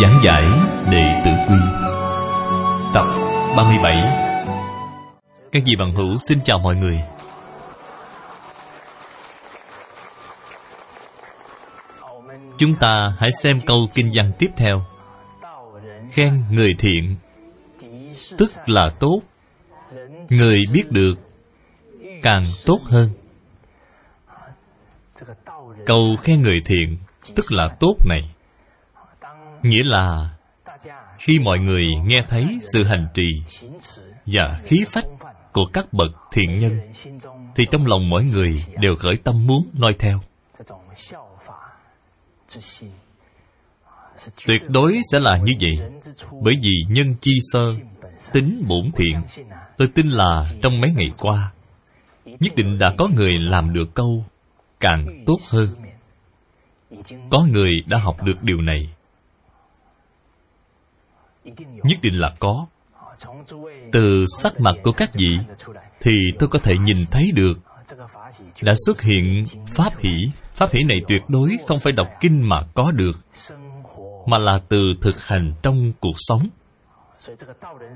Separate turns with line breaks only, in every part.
Giảng giải Đệ Tử Quy. Tập 37 Các vị bằng hữu xin chào mọi người. Chúng ta hãy xem câu kinh văn tiếp theo. Khen người thiện, Tức là tốt. Người biết được, Càng tốt hơn. Câu khen người thiện, Tức là tốt này. Nghĩa là, Khi mọi người nghe thấy sự hành trì Và khí phách của các bậc thiện nhân, Thì trong lòng mỗi người đều khởi tâm muốn noi theo. Tuyệt đối sẽ là như vậy, Bởi vì nhân chi sơ, Tính bổn thiện, Tôi tin là trong mấy ngày qua, Nhất định đã có người làm được câu Càng tốt hơn. Có người đã học được điều này. Nhất định là có. Từ sắc mặt của các vị Thì tôi có thể nhìn thấy được. Đã xuất hiện Pháp hỷ. Pháp hỷ này tuyệt đối không phải đọc kinh mà có được, Mà là từ thực hành trong cuộc sống.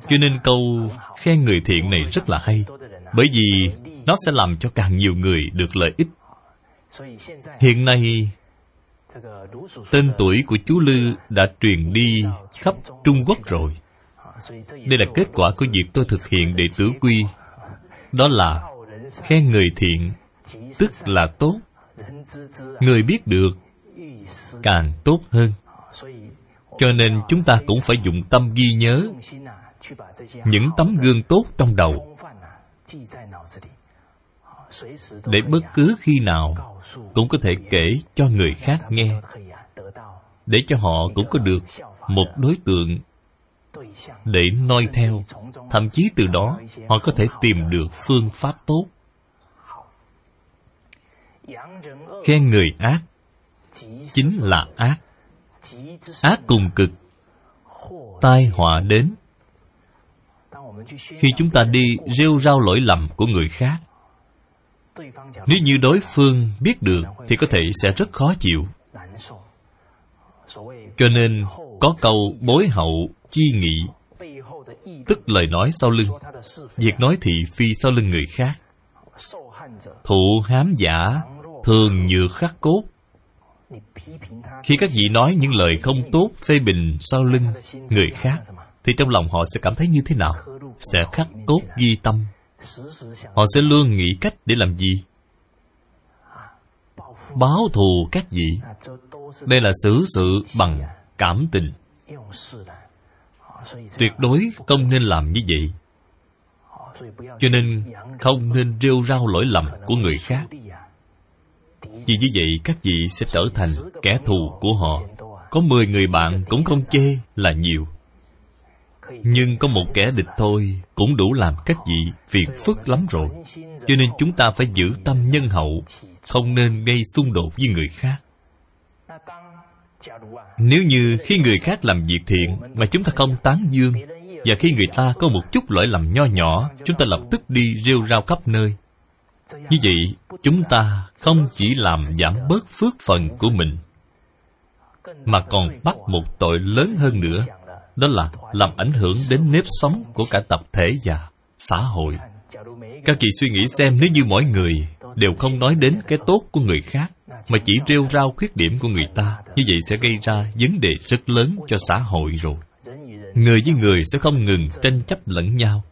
Cho nên câu khen người thiện này rất là hay, Bởi vì nó sẽ làm cho càng nhiều người được lợi ích. Hiện nay Tên tuổi của chú Lư đã truyền đi khắp Trung Quốc rồi. Đây là kết quả của việc tôi thực hiện đệ tử quy. Đó là khen người thiện, Tức là tốt. Người biết được, Càng tốt hơn. Cho nên chúng ta cũng phải dụng tâm ghi nhớ những tấm gương tốt trong đầu để bất cứ khi nào cũng có thể kể cho người khác nghe, để cho họ cũng có được một đối tượng để noi theo. Thậm chí từ đó, họ có thể tìm được phương pháp tốt. Khen người ác chính là ác. Ác cùng cực, tai họa đến. Khi chúng ta đi rêu rao lỗi lầm của người khác nếu như đối phương biết được thì có thể sẽ rất khó chịu. Cho nên có câu bối hậu chi nghị, tức lời nói sau lưng. Việc nói thị phi sau lưng người khác. Thụ hám giả thường nhược khắc cốt. Khi các vị nói những lời không tốt, phê bình sau lưng người khác, thì trong lòng họ sẽ cảm thấy như thế nào? Sẽ khắc cốt ghi tâm họ sẽ luôn nghĩ cách để làm gì? Báo thù các vị. Đây là xử sự bằng cảm tình. Tuyệt đối không nên làm như vậy. Cho nên không nên rêu rao lỗi lầm của người khác. Vì như vậy, các vị sẽ trở thành kẻ thù của họ. Có mười người bạn cũng không chê là nhiều. Nhưng có một kẻ địch thôi Cũng đủ làm các vị phiền phức lắm rồi. Cho nên chúng ta phải giữ tâm nhân hậu, Không nên gây xung đột với người khác. Nếu như khi người khác làm việc thiện Mà chúng ta không tán dương, Và khi người ta có một chút lỗi lầm nho nhỏ, Chúng ta lập tức đi rêu rao khắp nơi. Như vậy, chúng ta không chỉ làm giảm bớt phước phần của mình, mà còn bắt một tội lớn hơn nữa đó là làm ảnh hưởng đến nếp sống của cả tập thể và xã hội. Các chị suy nghĩ xem nếu như mỗi người đều không nói đến cái tốt của người khác, mà chỉ rêu rao khuyết điểm của người ta, như vậy sẽ gây ra vấn đề rất lớn cho xã hội rồi. Người với người sẽ không ngừng tranh chấp lẫn nhau.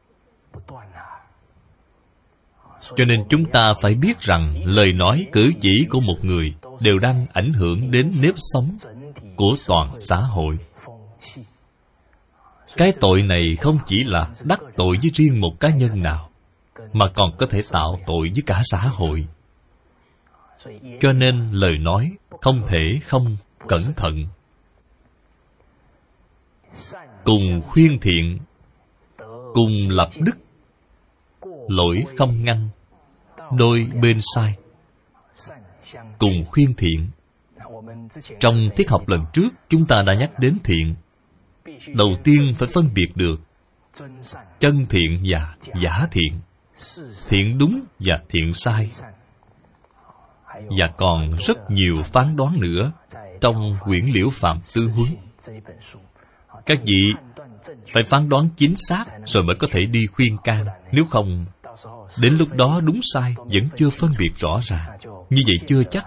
Cho nên chúng ta phải biết rằng lời nói cử chỉ của một người đều đang ảnh hưởng đến nếp sống của toàn xã hội cái tội này không chỉ là đắc tội với riêng một cá nhân nào, mà còn có thể tạo tội với cả xã hội. Cho nên lời nói không thể không cẩn thận. Cùng khuyên thiện, cùng lập đức, lỗi không ngăn, đôi bên sai. Cùng khuyên thiện, trong tiết học lần trước chúng ta đã nhắc đến thiện đầu tiên phải phân biệt được chân thiện và giả thiện. Thiện đúng và thiện sai. Và còn rất nhiều phán đoán nữa trong quyển liễu phạm tư huấn. Các vị phải phán đoán chính xác rồi mới có thể đi khuyên can. Nếu không, đến lúc đó đúng sai vẫn chưa phân biệt rõ ràng. Như vậy chưa chắc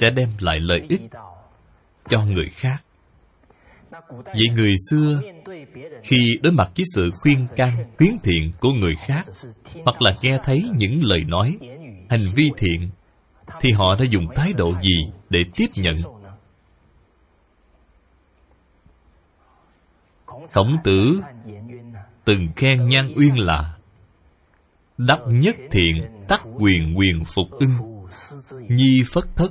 sẽ đem lại lợi ích cho người khác vậy người xưa, khi đối mặt với sự khuyên can, khuyến thiện của người khác, hoặc là nghe thấy những lời nói, hành vi thiện, thì họ đã dùng thái độ gì để tiếp nhận? Khổng tử từng khen nhan uyên là đắc nhất thiện, tắc quyền quyền phục ưng, nhi phất thất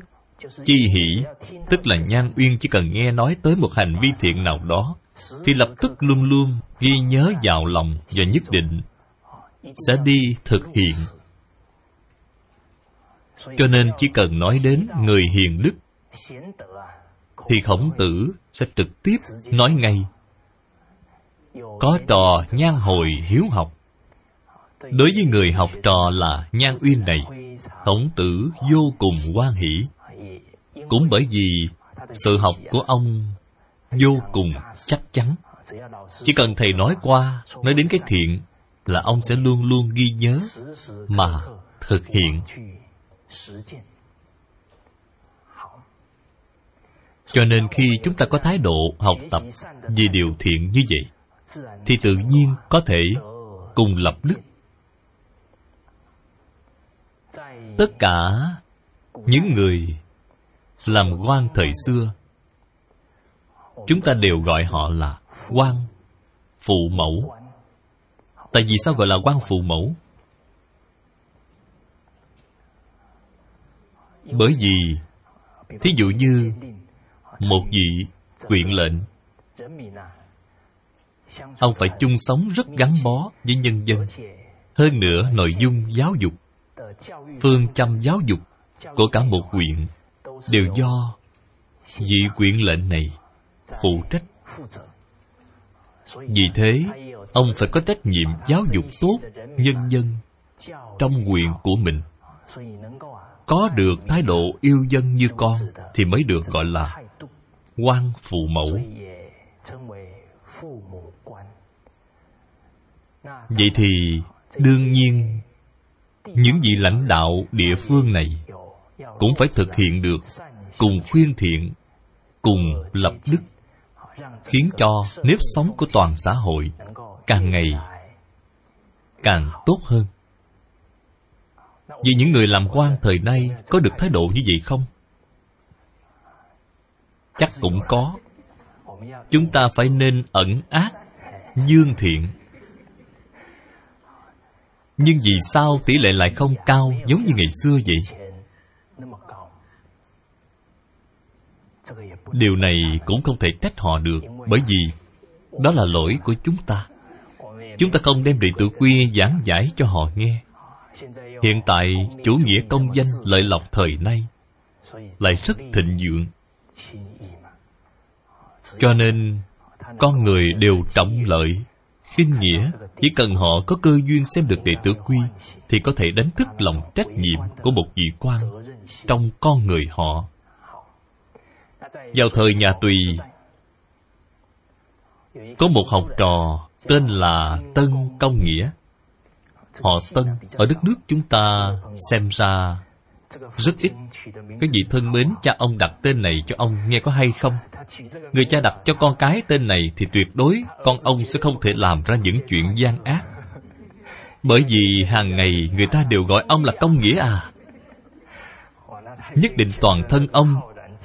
chi hỷ, tức là nhan uyên chỉ cần nghe nói tới một hành vi thiện nào đó, thì lập tức luôn luôn ghi nhớ vào lòng và nhất định sẽ đi thực hiện. Cho nên chỉ cần nói đến người hiền đức, thì khổng tử sẽ trực tiếp nói ngay. Có trò nhan hồi hiếu học. Đối với người học trò là nhan uyên này, khổng tử vô cùng hoan hỷ cũng bởi vì sự học của ông vô cùng chắc chắn. Chỉ cần thầy nói qua, nói đến cái thiện là ông sẽ luôn luôn ghi nhớ mà thực hiện. Cho nên khi chúng ta có thái độ học tập về điều thiện như vậy, thì tự nhiên có thể cùng lập đức. Tất cả những người làm quan thời xưa. Chúng ta đều gọi họ là quan phụ mẫu. Tại vì sao gọi là quan phụ mẫu? Bởi vì, thí dụ như một vị quyện lệnh, ông phải chung sống rất gắn bó với nhân dân, hơn nữa nội dung giáo dục, phương châm giáo dục của cả một quyện đều do vị quyển lệnh này phụ trách. Vì thế, ông phải có trách nhiệm giáo dục tốt nhân dân trong quyền của mình. Có được thái độ yêu dân như con thì mới được gọi là quan phụ mẫu. Vậy thì đương nhiên, những vị lãnh đạo địa phương này cũng phải thực hiện được, cùng khuyên thiện, cùng lập đức, khiến cho nếp sống của toàn xã hội càng ngày càng tốt hơn. Vì những người làm quan thời nay có được thái độ như vậy không? Chắc cũng có. Chúng ta phải nên ẩn ác dương thiện. Nhưng vì sao tỷ lệ lại không cao giống như ngày xưa vậy? Điều này cũng không thể trách họ được, bởi vì đó là lỗi của chúng ta. Chúng ta không đem đệ tử quy giảng giải cho họ nghe. Hiện tại, chủ nghĩa công danh lợi lộc thời nay lại rất thịnh vượng. Cho nên, con người đều trọng lợi, khinh nghĩa. Chỉ cần họ có cơ duyên xem được đệ tử quy, thì có thể đánh thức lòng trách nhiệm của một vị quan trong con người họ vào thời nhà tùy, có một học trò tên là tân công nghĩa. Họ tân ở đất nước chúng ta xem ra rất ít. Các vị thân mến cha ông đặt tên này cho ông nghe có hay không? Người cha đặt cho con cái tên này thì tuyệt đối con ông sẽ không thể làm ra những chuyện gian ác. Bởi vì hàng ngày người ta đều gọi ông là công nghĩa à. Nhất định toàn thân ông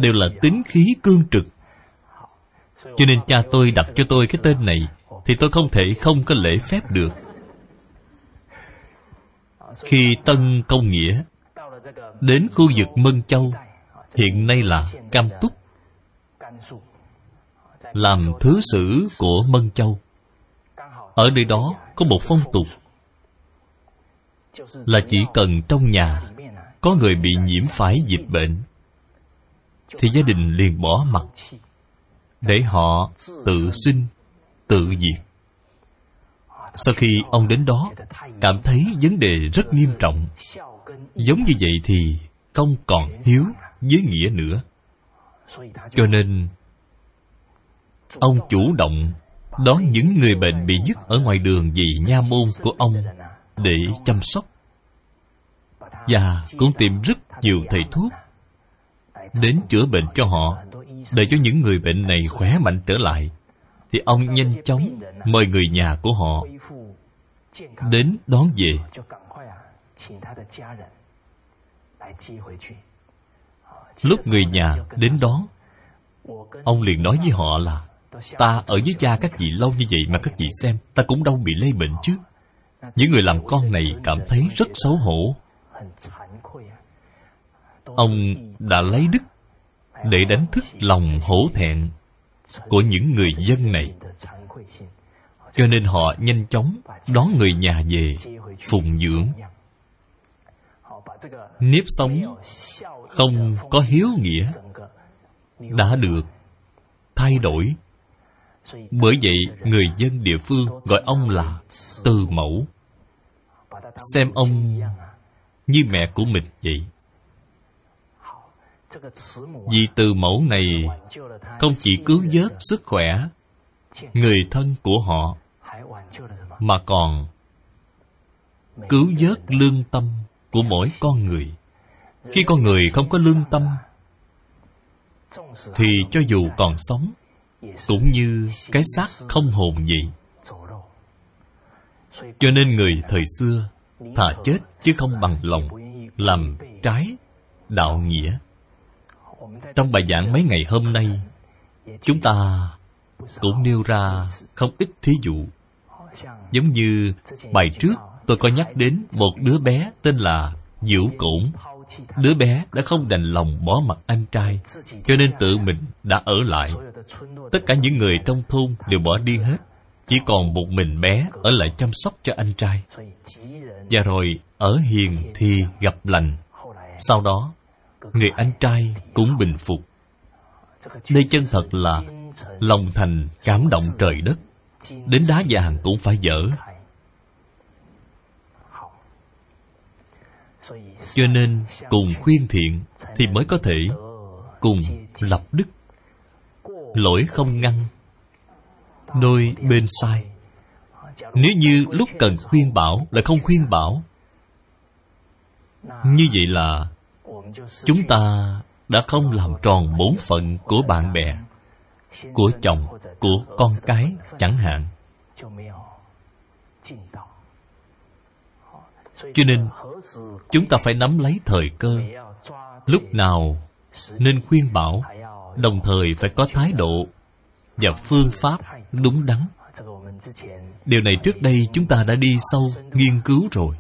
đều là tính khí cương trực. Cho nên cha tôi đặt cho tôi cái tên này thì tôi không thể không có lễ phép được. Khi tân công nghĩa đến khu vực mân châu, hiện nay là cam túc, làm thứ sử của Mân Châu. Ở nơi đó có một phong tục là chỉ cần trong nhà có người bị nhiễm phải dịch bệnh thì gia đình liền bỏ mặt, để họ tự sinh, tự diệt. Sau khi ông đến đó, cảm thấy vấn đề rất nghiêm trọng. Giống như vậy thì không còn hiếu với nghĩa nữa. Cho nên, ông chủ động đón những người bệnh bị dứt ở ngoài đường vì nha môn của ông để chăm sóc. Và cũng tìm rất nhiều thầy thuốc đến chữa bệnh cho họ. Để cho những người bệnh này khỏe mạnh trở lại, thì ông nhanh chóng mời người nhà của họ đến đón về. Lúc người nhà đến đón ông liền nói với họ là, ta ở với cha các vị lâu như vậy mà các vị xem, ta cũng đâu bị lây bệnh chứ. Những người làm con này cảm thấy rất xấu hổ. Ông đã lấy đức để đánh thức lòng hổ thẹn của những người dân này. Cho nên họ nhanh chóng đón người nhà về phụng dưỡng. Nếp sống không có hiếu nghĩa đã được thay đổi. Bởi vậy, người dân địa phương gọi ông là từ mẫu. Xem ông như mẹ của mình vậy vì từ mẫu này không chỉ cứu vớt sức khỏe người thân của họ, mà còn cứu vớt lương tâm của mỗi con người. Khi con người không có lương tâm, thì cho dù còn sống, cũng như cái xác không hồn vậy cho nên người thời xưa thà chết chứ không bằng lòng làm trái đạo nghĩa trong bài giảng mấy ngày hôm nay, chúng ta cũng nêu ra không ít thí dụ. Giống như bài trước tôi có nhắc đến một đứa bé tên là Diễu cổn. Đứa bé đã không đành lòng bỏ mặt anh trai, cho nên tự mình đã ở lại. Tất cả những người trong thôn đều bỏ đi hết, chỉ còn một mình bé ở lại chăm sóc cho anh trai. Và rồi ở hiền thì gặp lành. Sau đó người anh trai cũng bình phục. Đây chân thật là lòng thành cảm động trời đất. Đến đá vàng cũng phải dở. Cho nên cùng khuyên thiện thì mới có thể cùng lập đức. Lỗi không ngăn, đôi bên sai. Nếu như lúc cần khuyên bảo lại không khuyên bảo, như vậy là chúng ta đã không làm tròn bổn phận của bạn bè, của chồng, của con cái, chẳng hạn. Cho nên, chúng ta phải nắm lấy thời cơ. Lúc nào nên khuyên bảo, đồng thời phải có thái độ và phương pháp đúng đắn. Điều này trước đây chúng ta đã đi sâu nghiên cứu rồi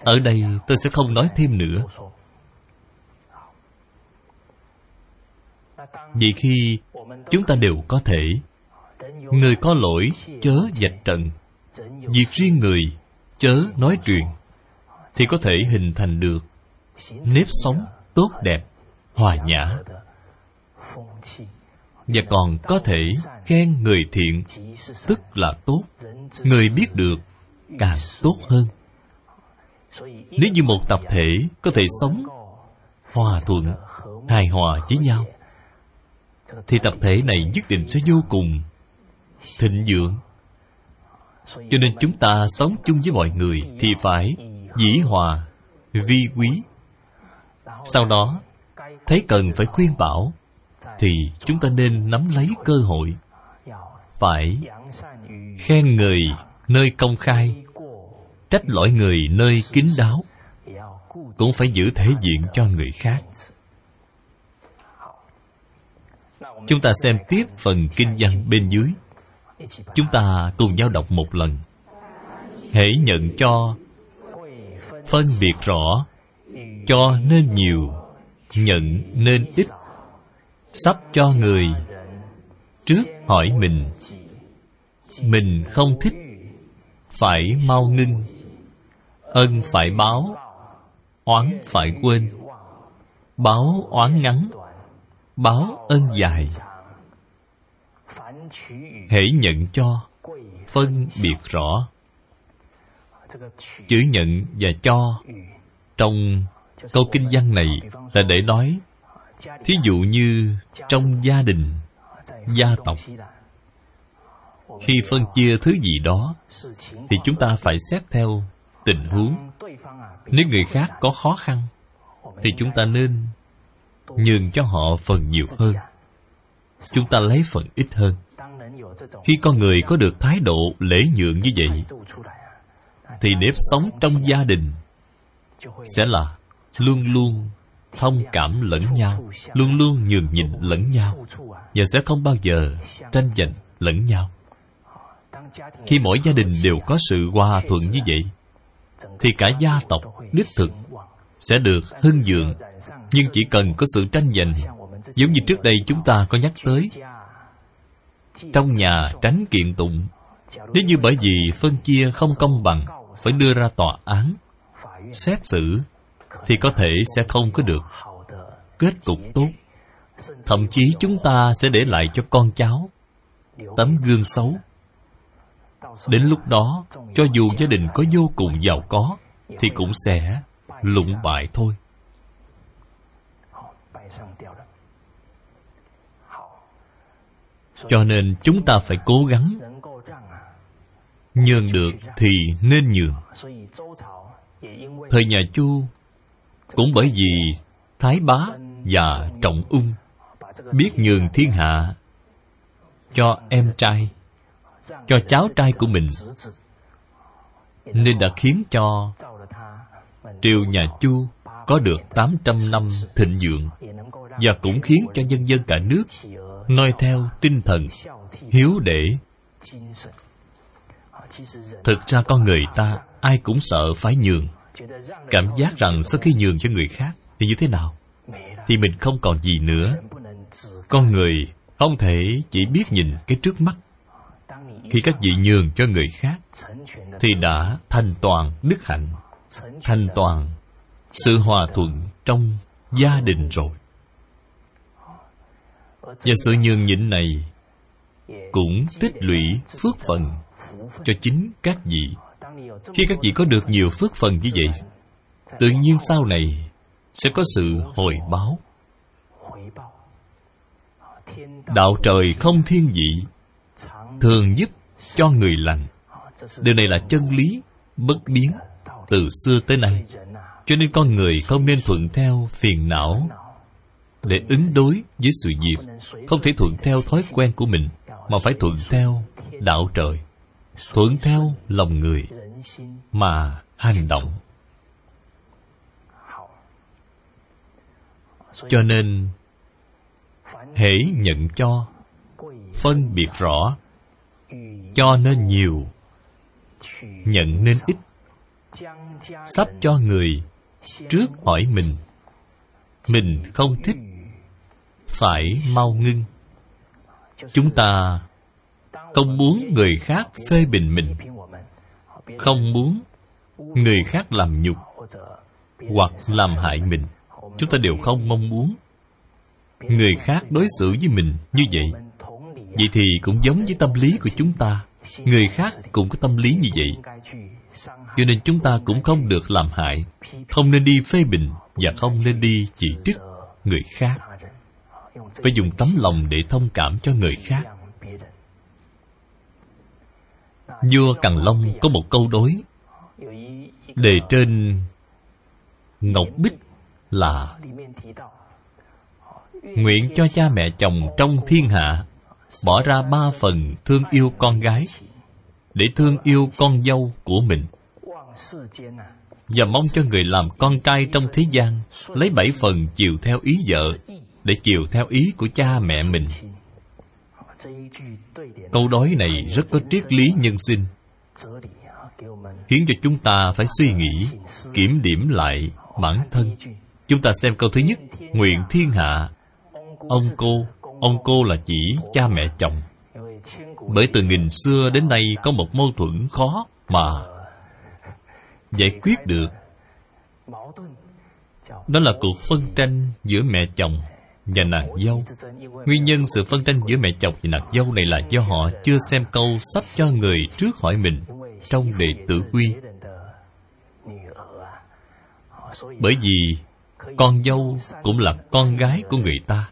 ở đây tôi sẽ không nói thêm nữa. Vì khi chúng ta đều có thể, người có lỗi chớ dạch trần. Việc riêng người chớ nói truyền, thì có thể hình thành được nếp sống tốt đẹp, hòa nhã. Và còn có thể khen người thiện, tức là tốt. Người biết được càng tốt hơn nếu như một tập thể có thể sống hòa thuận, hài hòa với nhau, thì tập thể này nhất định sẽ vô cùng thịnh vượng. Cho nên chúng ta sống chung với mọi người thì phải dĩ hòa, vi quý. Sau đó, thấy cần phải khuyên bảo, thì chúng ta nên nắm lấy cơ hội, phải khen người nơi công khai trách lỗi người nơi kín đáo, cũng phải giữ thể diện cho người khác. Chúng ta xem tiếp phần kinh văn bên dưới. Chúng ta cùng nhau đọc một lần. Hãy nhận cho, phân biệt rõ, cho nên nhiều, nhận nên ít. Sắp cho người, trước hỏi mình. Mình không thích phải mau ngưng. Ân phải báo, oán phải quên. Báo oán ngắn, báo ân dài. Hễ nhận cho, phân biệt rõ. Chữ nhận và cho trong câu kinh văn này là để nói, thí dụ như trong gia đình, gia tộc khi phân chia thứ gì đó, thì chúng ta phải xét theo tình huống. Nếu người khác có khó khăn, thì chúng ta nên nhường cho họ phần nhiều hơn. Chúng ta lấy phần ít hơn. Khi con người có được thái độ lễ nhượng như vậy, thì nếp sống trong gia đình sẽ là luôn luôn thông cảm lẫn nhau, luôn luôn nhường nhịn lẫn nhau và sẽ không bao giờ tranh giành lẫn nhau khi mỗi gia đình đều có sự hòa thuận như vậy, thì cả gia tộc, đích thực, sẽ được hưng dượng nhưng chỉ cần có sự tranh giành, giống như trước đây chúng ta có nhắc tới, trong nhà tránh kiện tụng, nếu như bởi vì phân chia không công bằng, phải đưa ra tòa án, xét xử, thì có thể sẽ không có được kết cục tốt. Thậm chí chúng ta sẽ để lại cho con cháu tấm gương xấu đến lúc đó, cho dù gia đình có vô cùng giàu có, thì cũng sẽ lụng bại thôi. Cho nên chúng ta phải cố gắng. Nhường được thì nên nhường. Thời nhà chu cũng bởi vì thái bá và trọng ung biết nhường thiên hạ cho em trai cho cháu trai của mình. Nên đã khiến cho triều nhà chu có được 800 năm thịnh vượng và cũng khiến cho nhân dân cả nước noi theo tinh thần hiếu để. Thực ra con người ta ai cũng sợ phải nhường. Cảm giác rằng sau khi nhường cho người khác thì như thế nào? Thì mình không còn gì nữa. Con người không thể chỉ biết nhìn cái trước mắt khi các vị nhường cho người khác, thì đã thành toàn đức hạnh thành toàn sự hòa thuận trong gia đình rồi. Và sự nhường nhịn này cũng tích lũy phước phần cho chính các vị. Khi các vị có được nhiều phước phần như vậy, tự nhiên sau này sẽ có sự hồi báo. Đạo trời không thiên vị thường giúp cho người lành. Điều này là chân lý, bất biến từ xưa tới nay. Cho nên con người không nên thuận theo phiền não để ứng đối với sự việc không thể thuận theo thói quen của mình, mà phải thuận theo đạo trời, thuận theo lòng người mà hành động. Cho nên hễ nhận cho, phân biệt rõ cho nên nhiều, nhận nên ít, sắp cho người trước hỏi mình. Mình không thích, phải mau ngưng. Chúng ta không muốn người khác phê bình mình, không muốn người khác làm nhục hoặc làm hại mình. Chúng ta đều không mong muốn người khác đối xử với mình như vậy vậy thì cũng giống với tâm lý của chúng ta. Người khác cũng có tâm lý như vậy. Cho nên chúng ta cũng không được làm hại. Không nên đi phê bình và không nên đi chỉ trích người khác. Phải dùng tấm lòng để thông cảm cho người khác. Vua càn long có một câu đối đề trên ngọc bích là nguyện cho cha mẹ chồng trong thiên hạ bỏ ra ba phần thương yêu con gái để thương yêu con dâu của mình. Và mong cho người làm con trai trong thế gian lấy bảy phần chiều theo ý vợ để chiều theo ý của cha mẹ mình. Câu đói này rất có triết lý nhân sinh, khiến cho chúng ta phải suy nghĩ, kiểm điểm lại bản thân. Chúng ta xem câu thứ nhất, nguyện thiên hạ, ông cô ông cô là chỉ cha mẹ chồng. Bởi từ nghìn xưa đến nay có một mâu thuẫn khó mà giải quyết được. Đó là cuộc phân tranh giữa mẹ chồng và nàng dâu. Nguyên nhân sự phân tranh giữa mẹ chồng và nàng dâu này là do họ chưa xem câu sắp cho người trước hỏi mình trong đệ tử quy bởi vì con dâu cũng là con gái của người ta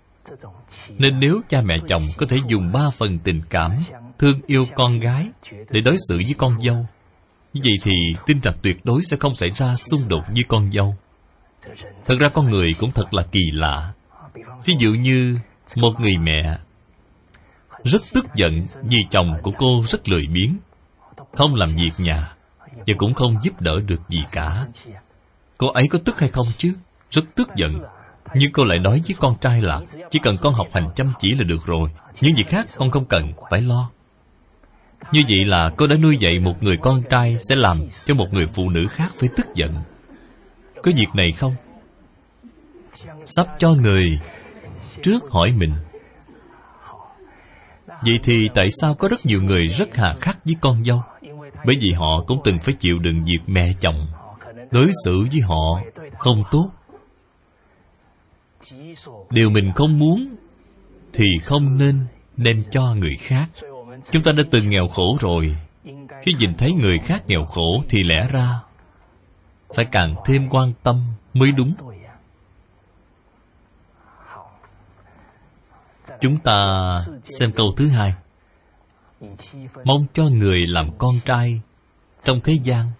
nên nếu cha mẹ chồng có thể dùng ba phần tình cảm, thương yêu con gái để đối xử với con dâu, như vậy thì tin rằng tuyệt đối sẽ không xảy ra xung đột với con dâu. Thật ra con người cũng thật là kỳ lạ. Ví dụ như một người mẹ rất tức giận vì chồng của cô rất lười biếng, không làm việc nhà và cũng không giúp đỡ được gì cả. Cô ấy có tức hay không chứ? Rất tức giận nhưng cô lại nói với con trai là chỉ cần con học hành chăm chỉ là được rồi. Những việc khác con không cần, phải lo. Như vậy là cô đã nuôi dạy một người con trai sẽ làm cho một người phụ nữ khác phải tức giận. Có việc này không? Sắp cho người trước hỏi mình. Vậy thì tại sao có rất nhiều người rất hà khắc với con dâu? Bởi vì họ cũng từng phải chịu đựng việc mẹ chồng đối xử với họ không tốt điều mình không muốn thì không nên đem cho người khác. Chúng ta đã từng nghèo khổ rồi. Khi nhìn thấy người khác nghèo khổ thì lẽ ra phải càng thêm quan tâm mới đúng. Chúng ta xem câu thứ hai. Mong cho người làm con trai trong thế gian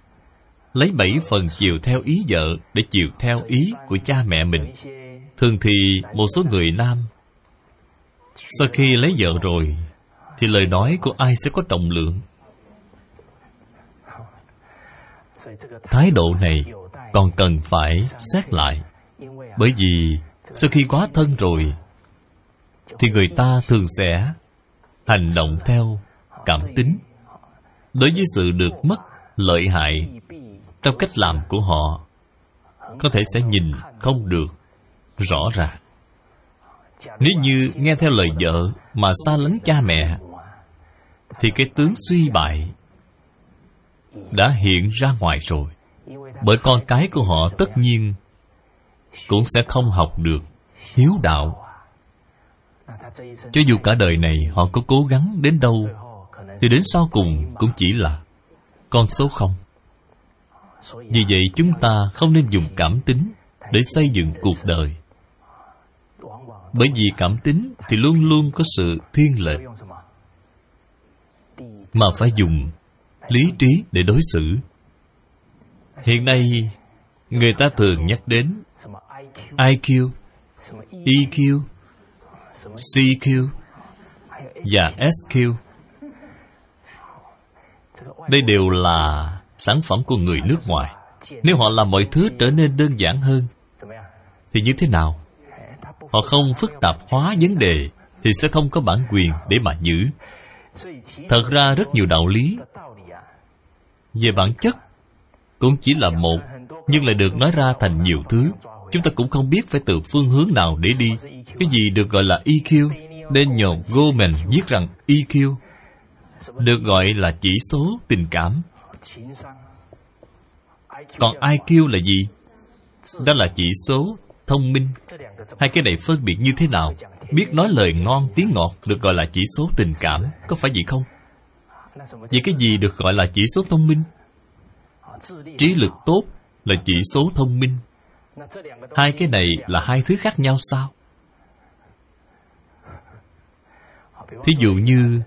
lấy bảy phần chiều theo ý vợ để chiều theo ý của cha mẹ mình thường thì một số người nam. Sau khi lấy vợ rồi, thì lời nói của ai sẽ có trọng lượng? Thái độ này còn cần phải xét lại, bởi vì sau khi quá thân rồi, thì người ta thường sẽ hành động theo cảm tính, đối với sự được mất lợi hại trong cách làm của họ, có thể sẽ nhìn không được rõ ràng nếu như nghe theo lời vợ mà xa lánh cha mẹ, thì cái tướng suy bại đã hiện ra ngoài rồi. Bởi con cái của họ tất nhiên cũng sẽ không học được hiếu đạo. Cho dù cả đời này họ có cố gắng đến đâu, thì đến sau cùng cũng chỉ là con số không. Vì vậy chúng ta không nên dùng cảm tính để xây dựng cuộc đời bởi vì cảm tính thì luôn luôn có sự thiên lệch. Mà phải dùng lý trí để đối xử. Hiện nay, người ta thường nhắc đến iq eq cq và sq đây đều là sản phẩm của người nước ngoài. Nếu họ làm mọi thứ trở nên đơn giản hơn, thì như thế nào? Họ không phức tạp hóa vấn đề thì sẽ không có bản quyền để mà giữ. Thật ra rất nhiều đạo lý. Về bản chất, cũng chỉ là một, nhưng lại được nói ra thành nhiều thứ. Chúng ta cũng không biết phải từ phương hướng nào để đi. Cái gì được gọi là eq daniel goleman viết rằng eq được gọi là chỉ số tình cảm. Còn iq là gì? Đó là chỉ số thông minh. Hai cái này phân biệt như thế nào? Biết nói lời ngon, tiếng ngọt được gọi là chỉ số tình cảm, có phải vậy không? Vậy cái gì được gọi là chỉ số thông minh? Trí lực tốt là chỉ số thông minh. Hai cái này là hai thứ khác nhau sao? Thí dụ như,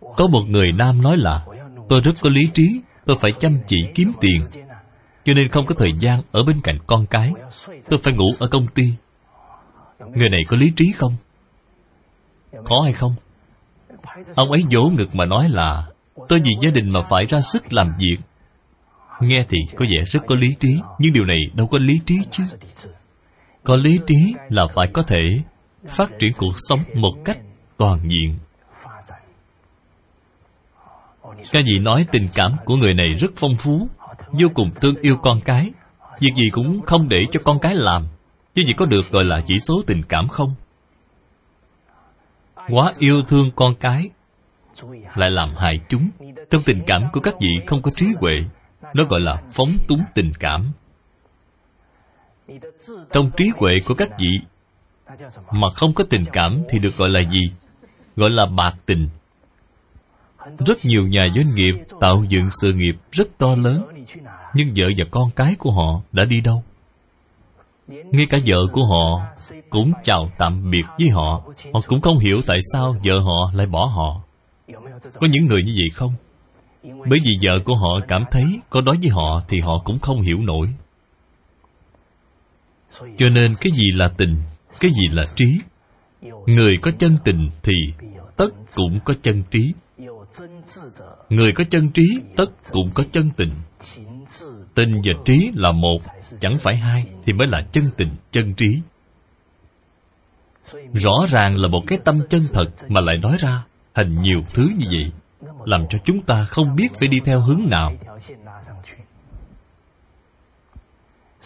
có một người nam nói là, tôi rất có lý trí, tôi phải chăm chỉ kiếm tiền cho nên không có thời gian ở bên cạnh con cái. Tôi phải ngủ ở công ty. Người này có lý trí không? Khó hay không? Ông ấy vỗ ngực mà nói là, tôi vì gia đình mà phải ra sức làm việc. Nghe thì có vẻ rất có lý trí, nhưng điều này đâu có lý trí chứ. Có lý trí là phải có thể phát triển cuộc sống một cách toàn diện. Cái gì nói tình cảm của người này rất phong phú vô cùng thương yêu con cái. Việc gì cũng không để cho con cái làm. Chứ gì có được gọi là chỉ số tình cảm không? Quá yêu thương con cái lại làm hại chúng. Trong tình cảm của các vị không có trí huệ, nó gọi là phóng túng tình cảm. Trong trí huệ của các vị mà không có tình cảm thì được gọi là gì? Gọi là bạc tình rất nhiều nhà doanh nghiệp tạo dựng sự nghiệp rất to lớn, nhưng vợ và con cái của họ đã đi đâu? Ngay cả vợ của họ cũng chào tạm biệt với họ. Họ cũng không hiểu tại sao vợ họ lại bỏ họ. Có những người như vậy không? Bởi vì vợ của họ cảm thấy có nói với họ thì họ cũng không hiểu nổi. Cho nên cái gì là tình, cái gì là trí? Người có chân tình thì tất cũng có chân trí người có chân trí tất cũng có chân tình. Tình và trí là một, chẳng phải hai thì mới là chân tình, chân trí. Rõ ràng là một cái tâm chân thật mà lại nói ra thành nhiều thứ như vậy, làm cho chúng ta không biết phải đi theo hướng nào.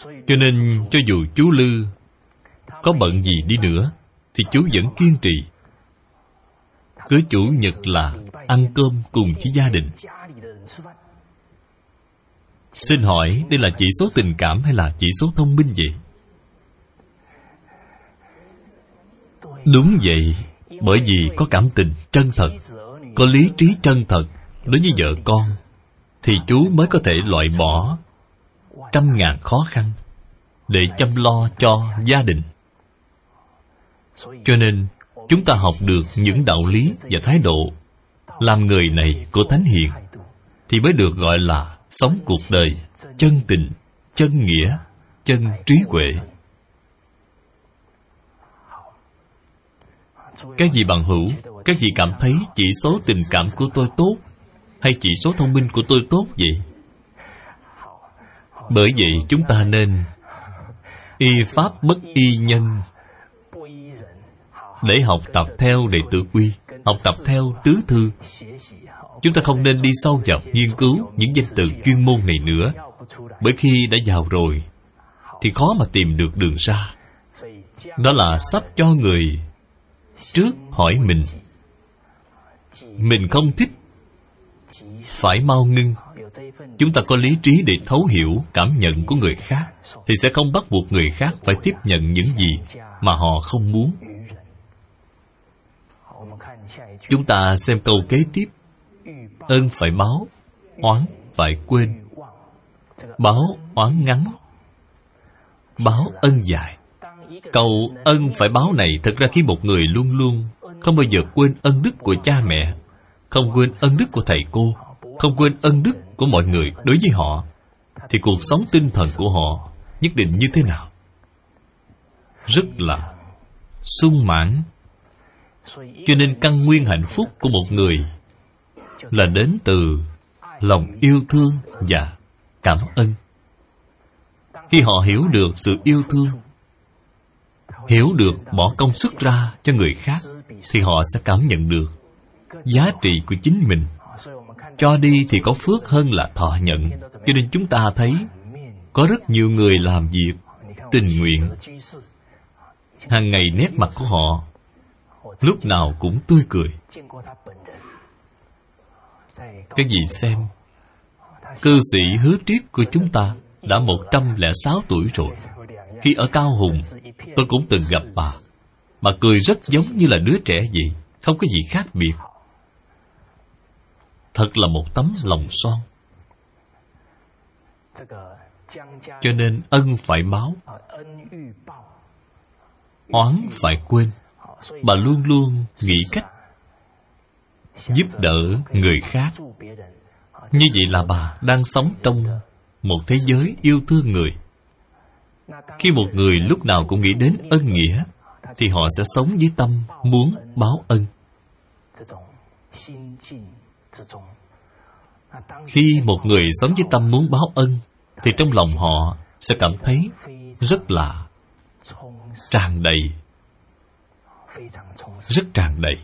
Cho nên, cho dù chú lư có bận gì đi nữa, thì chú vẫn kiên trì. Cứ chủ nhật là ăn cơm cùng với gia đình. Xin hỏi, đây là chỉ số tình cảm hay là chỉ số thông minh vậy? Đúng vậy, bởi vì có cảm tình chân thật, có lý trí chân thật. Đối với vợ con, thì chú mới có thể loại bỏ trăm ngàn khó khăn để chăm lo cho gia đình. Cho nên, chúng ta học được những đạo lý và thái độ làm người này của thánh hiền thì mới được gọi là sống cuộc đời chân tình, chân nghĩa, chân trí huệ. Các vị bằng hữu các vị cảm thấy chỉ số tình cảm của tôi tốt hay chỉ số thông minh của tôi tốt vậy? Bởi vậy chúng ta nên y pháp bất y nhân để học tập theo đệ tử quy, học tập theo tứ thư. Chúng ta không nên đi sâu vào nghiên cứu những danh từ chuyên môn này nữa, bởi khi đã vào rồi thì khó mà tìm được đường ra. Đó là sắp cho người trước hỏi mình mình không thích, phải mau ngưng. Chúng ta có lý trí để thấu hiểu cảm nhận của người khác thì sẽ không bắt buộc người khác phải tiếp nhận những gì mà họ không muốn chúng ta xem câu kế tiếp. Ơn phải báo, oán phải quên. Báo oán ngắn, báo ân dài. Câu ân phải báo này thật ra khi một người luôn luôn không bao giờ quên ân đức của cha mẹ, không quên ân đức của thầy cô, không quên ân đức của mọi người đối với họ. Thì cuộc sống tinh thần của họ nhất định như thế nào? Rất là sung mãn cho nên căn nguyên hạnh phúc của một người là đến từ lòng yêu thương và cảm ơn. Khi họ hiểu được sự yêu thương, hiểu được bỏ công sức ra cho người khác, thì họ sẽ cảm nhận được giá trị của chính mình. Cho đi thì có phước hơn là thọ nhận. Cho nên chúng ta thấy có rất nhiều người làm việc tình nguyện. Hàng ngày nét mặt của họ lúc nào cũng tươi cười. Cái gì xem? Cư sĩ hứa triết của chúng ta đã 106 tuổi rồi. Khi ở Cao Hùng, Tôi cũng từng gặp bà Bà cười rất giống như là đứa trẻ vậy, Không có gì khác biệt. Thật là một tấm lòng son. Cho nên ân phải báo Oán phải quên. Bà luôn luôn nghĩ cách Giúp đỡ người khác. Như vậy là bà đang sống trong Một thế giới yêu thương người. Khi một người lúc nào cũng nghĩ đến ân nghĩa, thì họ sẽ sống với tâm muốn báo ân. Khi một người sống với tâm muốn báo ân, thì trong lòng họ sẽ cảm thấy rất là tràn đầy rất tràn đầy.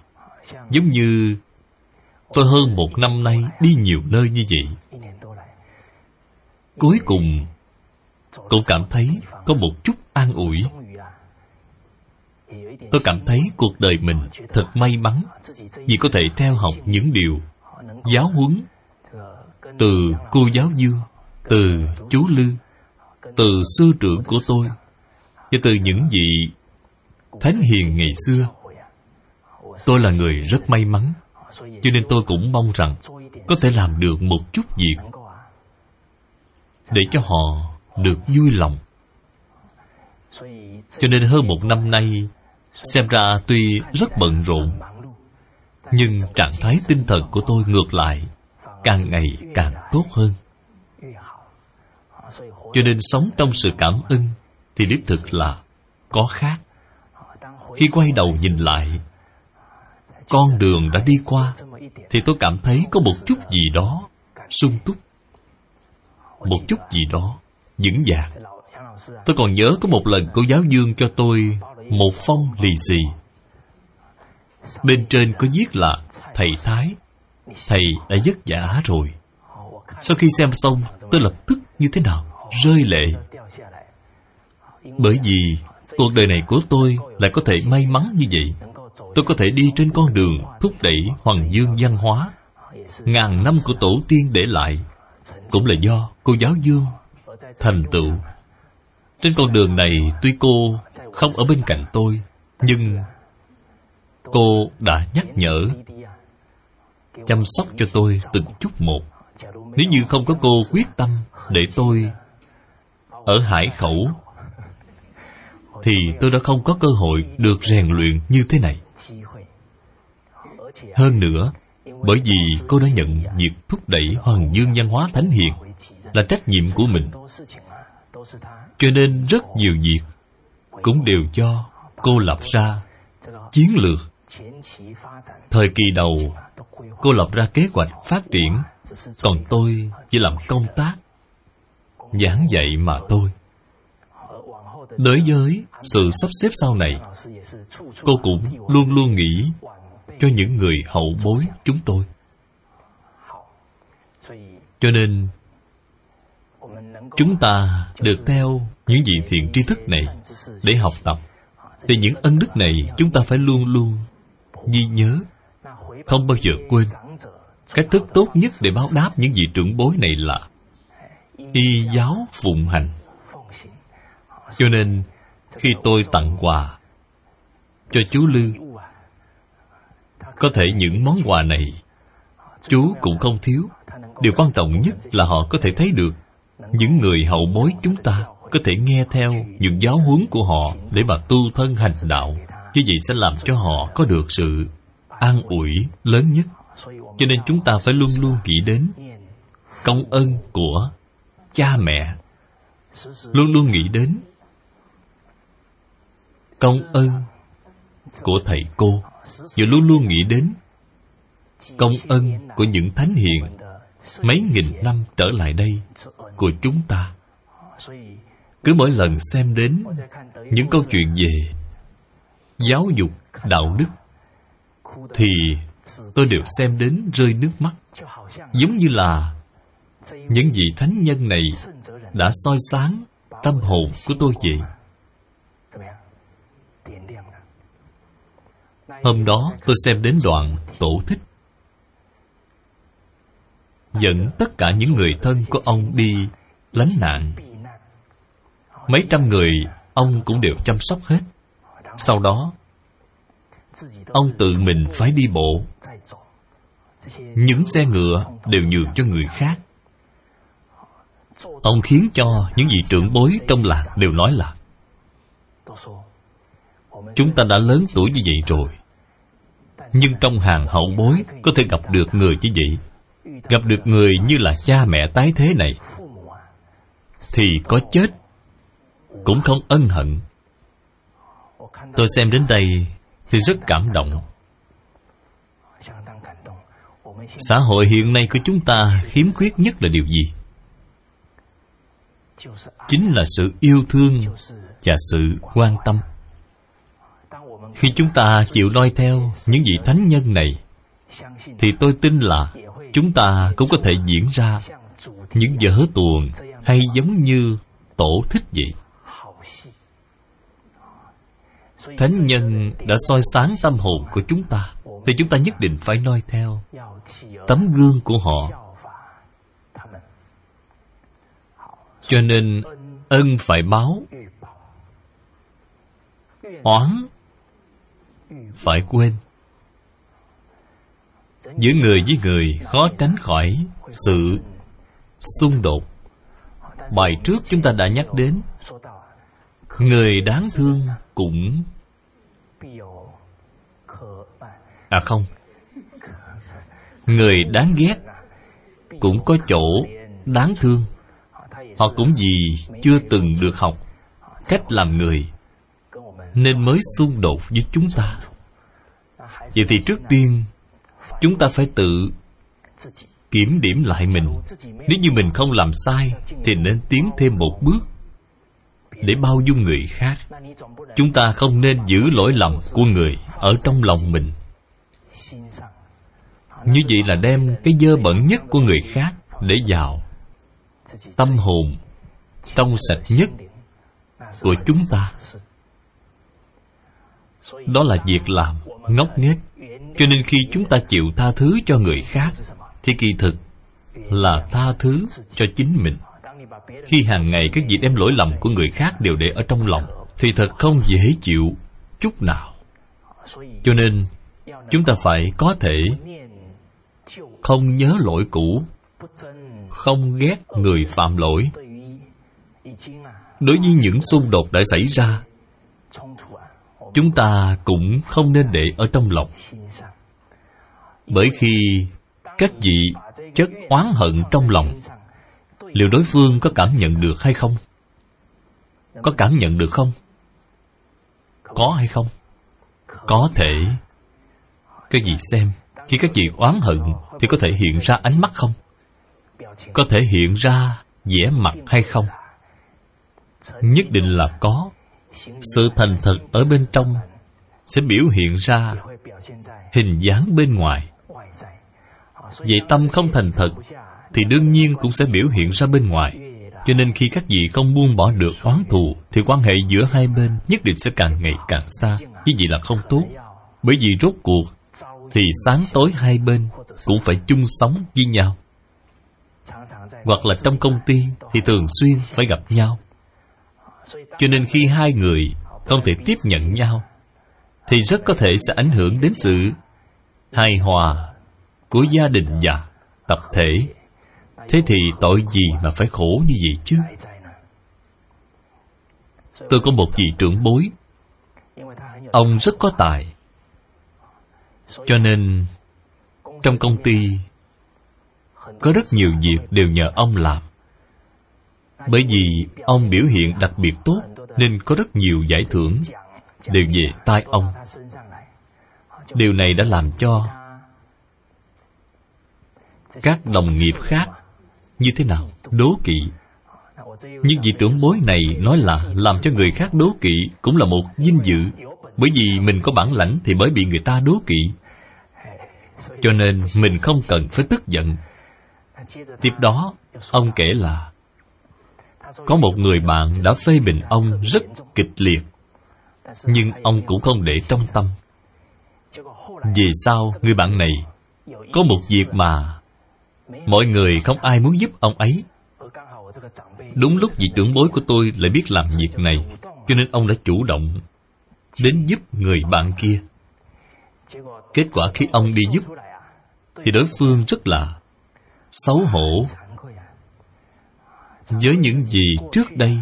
giống như tôi hơn một năm nay đi nhiều nơi như vậy. cuối cùng cũng cảm thấy có một chút an ủi. tôi cảm thấy cuộc đời mình thật may mắn vì có thể theo học những điều giáo huấn từ cô giáo dương từ chú lư từ sư trưởng của tôi và từ những vị thánh hiền ngày xưa. Tôi là người rất may mắn, cho nên tôi cũng mong rằng có thể làm được một chút việc để cho họ được vui lòng. Cho nên hơn một năm nay, xem ra tuy rất bận rộn, nhưng trạng thái tinh thần của tôi ngược lại càng ngày càng tốt hơn. Cho nên sống trong sự cảm ơn thì đích thực là có khác khi quay đầu nhìn lại, con đường đã đi qua, thì tôi cảm thấy có một chút gì đó sung túc. Một chút gì đó vững vàng. Tôi còn nhớ có một lần cô giáo dương cho tôi một phong lì xì. Bên trên có viết là, thầy thái, thầy đã vất vả rồi. Sau khi xem xong, tôi lập tức như thế nào, rơi lệ. Bởi vì cuộc đời này của tôi lại có thể may mắn như vậy. Tôi có thể đi trên con đường thúc đẩy hoàng dương văn hóa. Ngàn năm của tổ tiên để lại cũng là do cô giáo dương thành tựu. Trên con đường này, tuy cô không ở bên cạnh tôi, nhưng cô đã nhắc nhở, chăm sóc cho tôi từng chút một. Nếu như không có cô quyết tâm để tôi ở hải khẩu thì tôi đã không có cơ hội được rèn luyện như thế này. Hơn nữa, bởi vì cô đã nhận việc thúc đẩy hoàng dương văn hóa thánh hiền là trách nhiệm của mình. Cho nên rất nhiều việc cũng đều do cô lập ra chiến lược. Thời kỳ đầu, cô lập ra kế hoạch phát triển, còn tôi chỉ làm công tác, giảng dạy mà thôi đối với sự sắp xếp sau này, cô cũng luôn luôn nghĩ cho những người hậu bối chúng tôi. Cho nên, chúng ta được theo những vị thiện tri thức này để học tập. Thì những ân đức này chúng ta phải luôn luôn ghi nhớ. Không bao giờ quên. Cách thức tốt nhất để báo đáp những vị trưởng bối này là y giáo phụng hành cho nên, khi tôi tặng quà cho chú lư, có thể những món quà này chú cũng không thiếu. Điều quan trọng nhất là họ có thể thấy được những người hậu bối chúng ta có thể nghe theo những giáo huấn của họ để mà tu thân hành đạo. Như vậy sẽ làm cho họ có được sự an ủi lớn nhất. Cho nên chúng ta phải luôn luôn nghĩ đến công ơn của cha mẹ. Luôn luôn nghĩ đến công ơn của thầy cô và luôn luôn nghĩ đến công ơn của những thánh hiền mấy nghìn năm trở lại đây của chúng ta. Cứ mỗi lần xem đến những câu chuyện về giáo dục, đạo đức, thì tôi đều xem đến rơi nước mắt, giống như là những vị thánh nhân này đã soi sáng tâm hồn của tôi vậy hôm đó tôi xem đến đoạn tổ thích. Dẫn tất cả những người thân của ông đi lánh nạn. Mấy trăm người ông cũng đều chăm sóc hết. Sau đó, ông tự mình phải đi bộ. Những xe ngựa đều nhường cho người khác. Ông khiến cho những vị trưởng bối trong làng đều nói là, chúng ta đã lớn tuổi như vậy rồi nhưng trong hàng hậu bối có thể gặp được người như vậy. Gặp được người như là cha mẹ tái thế này, thì có chết cũng không ân hận. Tôi xem đến đây thì rất cảm động. Xã hội hiện nay của chúng ta khiếm khuyết nhất là điều gì? Chính là sự yêu thương và sự quan tâm khi chúng ta chịu noi theo những vị thánh nhân này, thì tôi tin là chúng ta cũng có thể diễn ra những vở tuồng hay giống như tổ thích vậy. Thánh nhân đã soi sáng tâm hồn của chúng ta, thì chúng ta nhất định phải noi theo tấm gương của họ. Cho nên ân phải báo, oán phải quên. Giữa người với người khó tránh khỏi sự xung đột. Bài trước chúng ta đã nhắc đến. Người đáng thương cũng à không. Người đáng ghét cũng có chỗ đáng thương. Họ cũng vì chưa từng được học cách làm người nên mới xung đột với chúng ta. Vậy thì trước tiên, chúng ta phải tự kiểm điểm lại mình. Nếu như mình không làm sai, thì nên tiến thêm một bước để bao dung người khác. Chúng ta không nên giữ lỗi lầm của người ở trong lòng mình. Như vậy là đem cái dơ bẩn nhất của người khác để vào tâm hồn trong sạch nhất của chúng ta đó là việc làm, ngốc nghếch. Cho nên khi chúng ta chịu tha thứ cho người khác, thì kỳ thực là tha thứ cho chính mình. Khi hàng ngày các vị đem lỗi lầm của người khác đều để ở trong lòng, thì thật không dễ chịu chút nào. Cho nên, chúng ta phải có thể không nhớ lỗi cũ, không ghét người phạm lỗi. Đối với những xung đột đã xảy ra chúng ta cũng không nên để ở trong lòng. Bởi khi các vị chất oán hận trong lòng, liệu đối phương có cảm nhận được hay không? Có cảm nhận được không? Có hay không? Có thể. Cái gì xem, khi các vị oán hận thì có thể hiện ra ánh mắt không? Có thể hiện ra vẻ mặt hay không? Nhất định là có sự thành thật ở bên trong sẽ biểu hiện ra hình dáng bên ngoài. Vậy tâm không thành thật thì đương nhiên cũng sẽ biểu hiện ra bên ngoài. Cho nên khi các vị không buông bỏ được oán thù thì quan hệ giữa hai bên nhất định sẽ càng ngày càng xa. Như vậy là không tốt. Bởi vì rốt cuộc thì sáng tối hai bên cũng phải chung sống với nhau. Hoặc là trong công ty thì thường xuyên phải gặp nhau cho nên khi hai người không thể tiếp nhận nhau, thì rất có thể sẽ ảnh hưởng đến sự hài hòa của gia đình và tập thể. Thế thì tội gì mà phải khổ như vậy chứ? Tôi có một vị trưởng bối. Ông rất có tài. Cho nên trong công ty có rất nhiều việc đều nhờ ông làm bởi vì ông biểu hiện đặc biệt tốt, nên có rất nhiều giải thưởng. Đều về tay ông. Điều này đã làm cho các đồng nghiệp khác như thế nào? Đố kỵ. Nhưng vị trưởng bối này nói là làm cho người khác đố kỵ cũng là một vinh dự. Bởi vì mình có bản lãnh thì mới bị người ta đố kỵ. Cho nên mình không cần phải tức giận. Tiếp đó, ông kể là có một người bạn đã phê bình ông rất kịch liệt, nhưng ông cũng không để trong tâm. Về sau người bạn này có một việc mà mọi người không ai muốn giúp ông ấy? Đúng lúc vị trưởng bối của tôi lại biết làm việc này, cho nên ông đã chủ động đến giúp người bạn kia. Kết quả khi ông đi giúp, thì đối phương rất là xấu hổ với những gì trước đây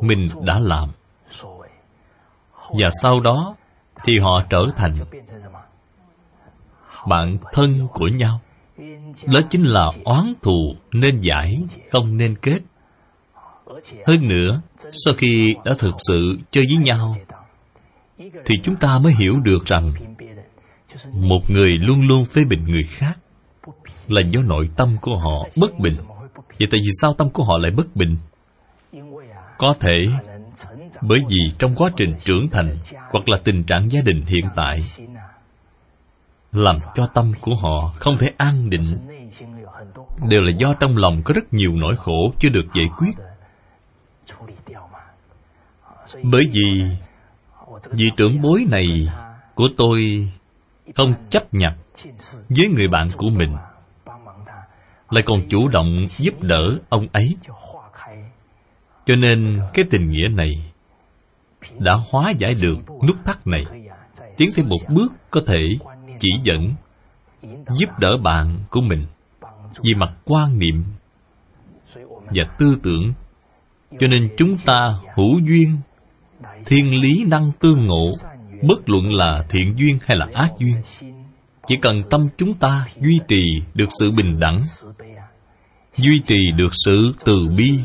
mình đã làm. Và sau đó thì họ trở thành bạn thân của nhau. Đó chính là oán thù nên giải, không nên kết. Hơn nữa, sau khi đã thực sự chơi với nhau, thì chúng ta mới hiểu được rằng một người luôn luôn phê bình người khác là do nội tâm của họ bất bình vậy tại vì sao tâm của họ lại bất bình? Có thể bởi vì trong quá trình trưởng thành hoặc là tình trạng gia đình hiện tại, làm cho tâm của họ không thể an định, đều là do trong lòng có rất nhiều nỗi khổ chưa được giải quyết. Bởi vì Vị trưởng bối này của tôi không chấp nhận với người bạn của mình lại còn chủ động giúp đỡ ông ấy. Cho nên cái tình nghĩa này đã hóa giải được nút thắt này, tiến thêm một bước có thể chỉ dẫn, giúp đỡ bạn của mình vì mặt quan niệm và tư tưởng. Cho nên chúng ta hữu duyên, thiên lý năng tương ngộ, bất luận là thiện duyên hay là ác duyên, chỉ cần tâm chúng ta duy trì được sự bình đẳng duy trì được sự từ bi,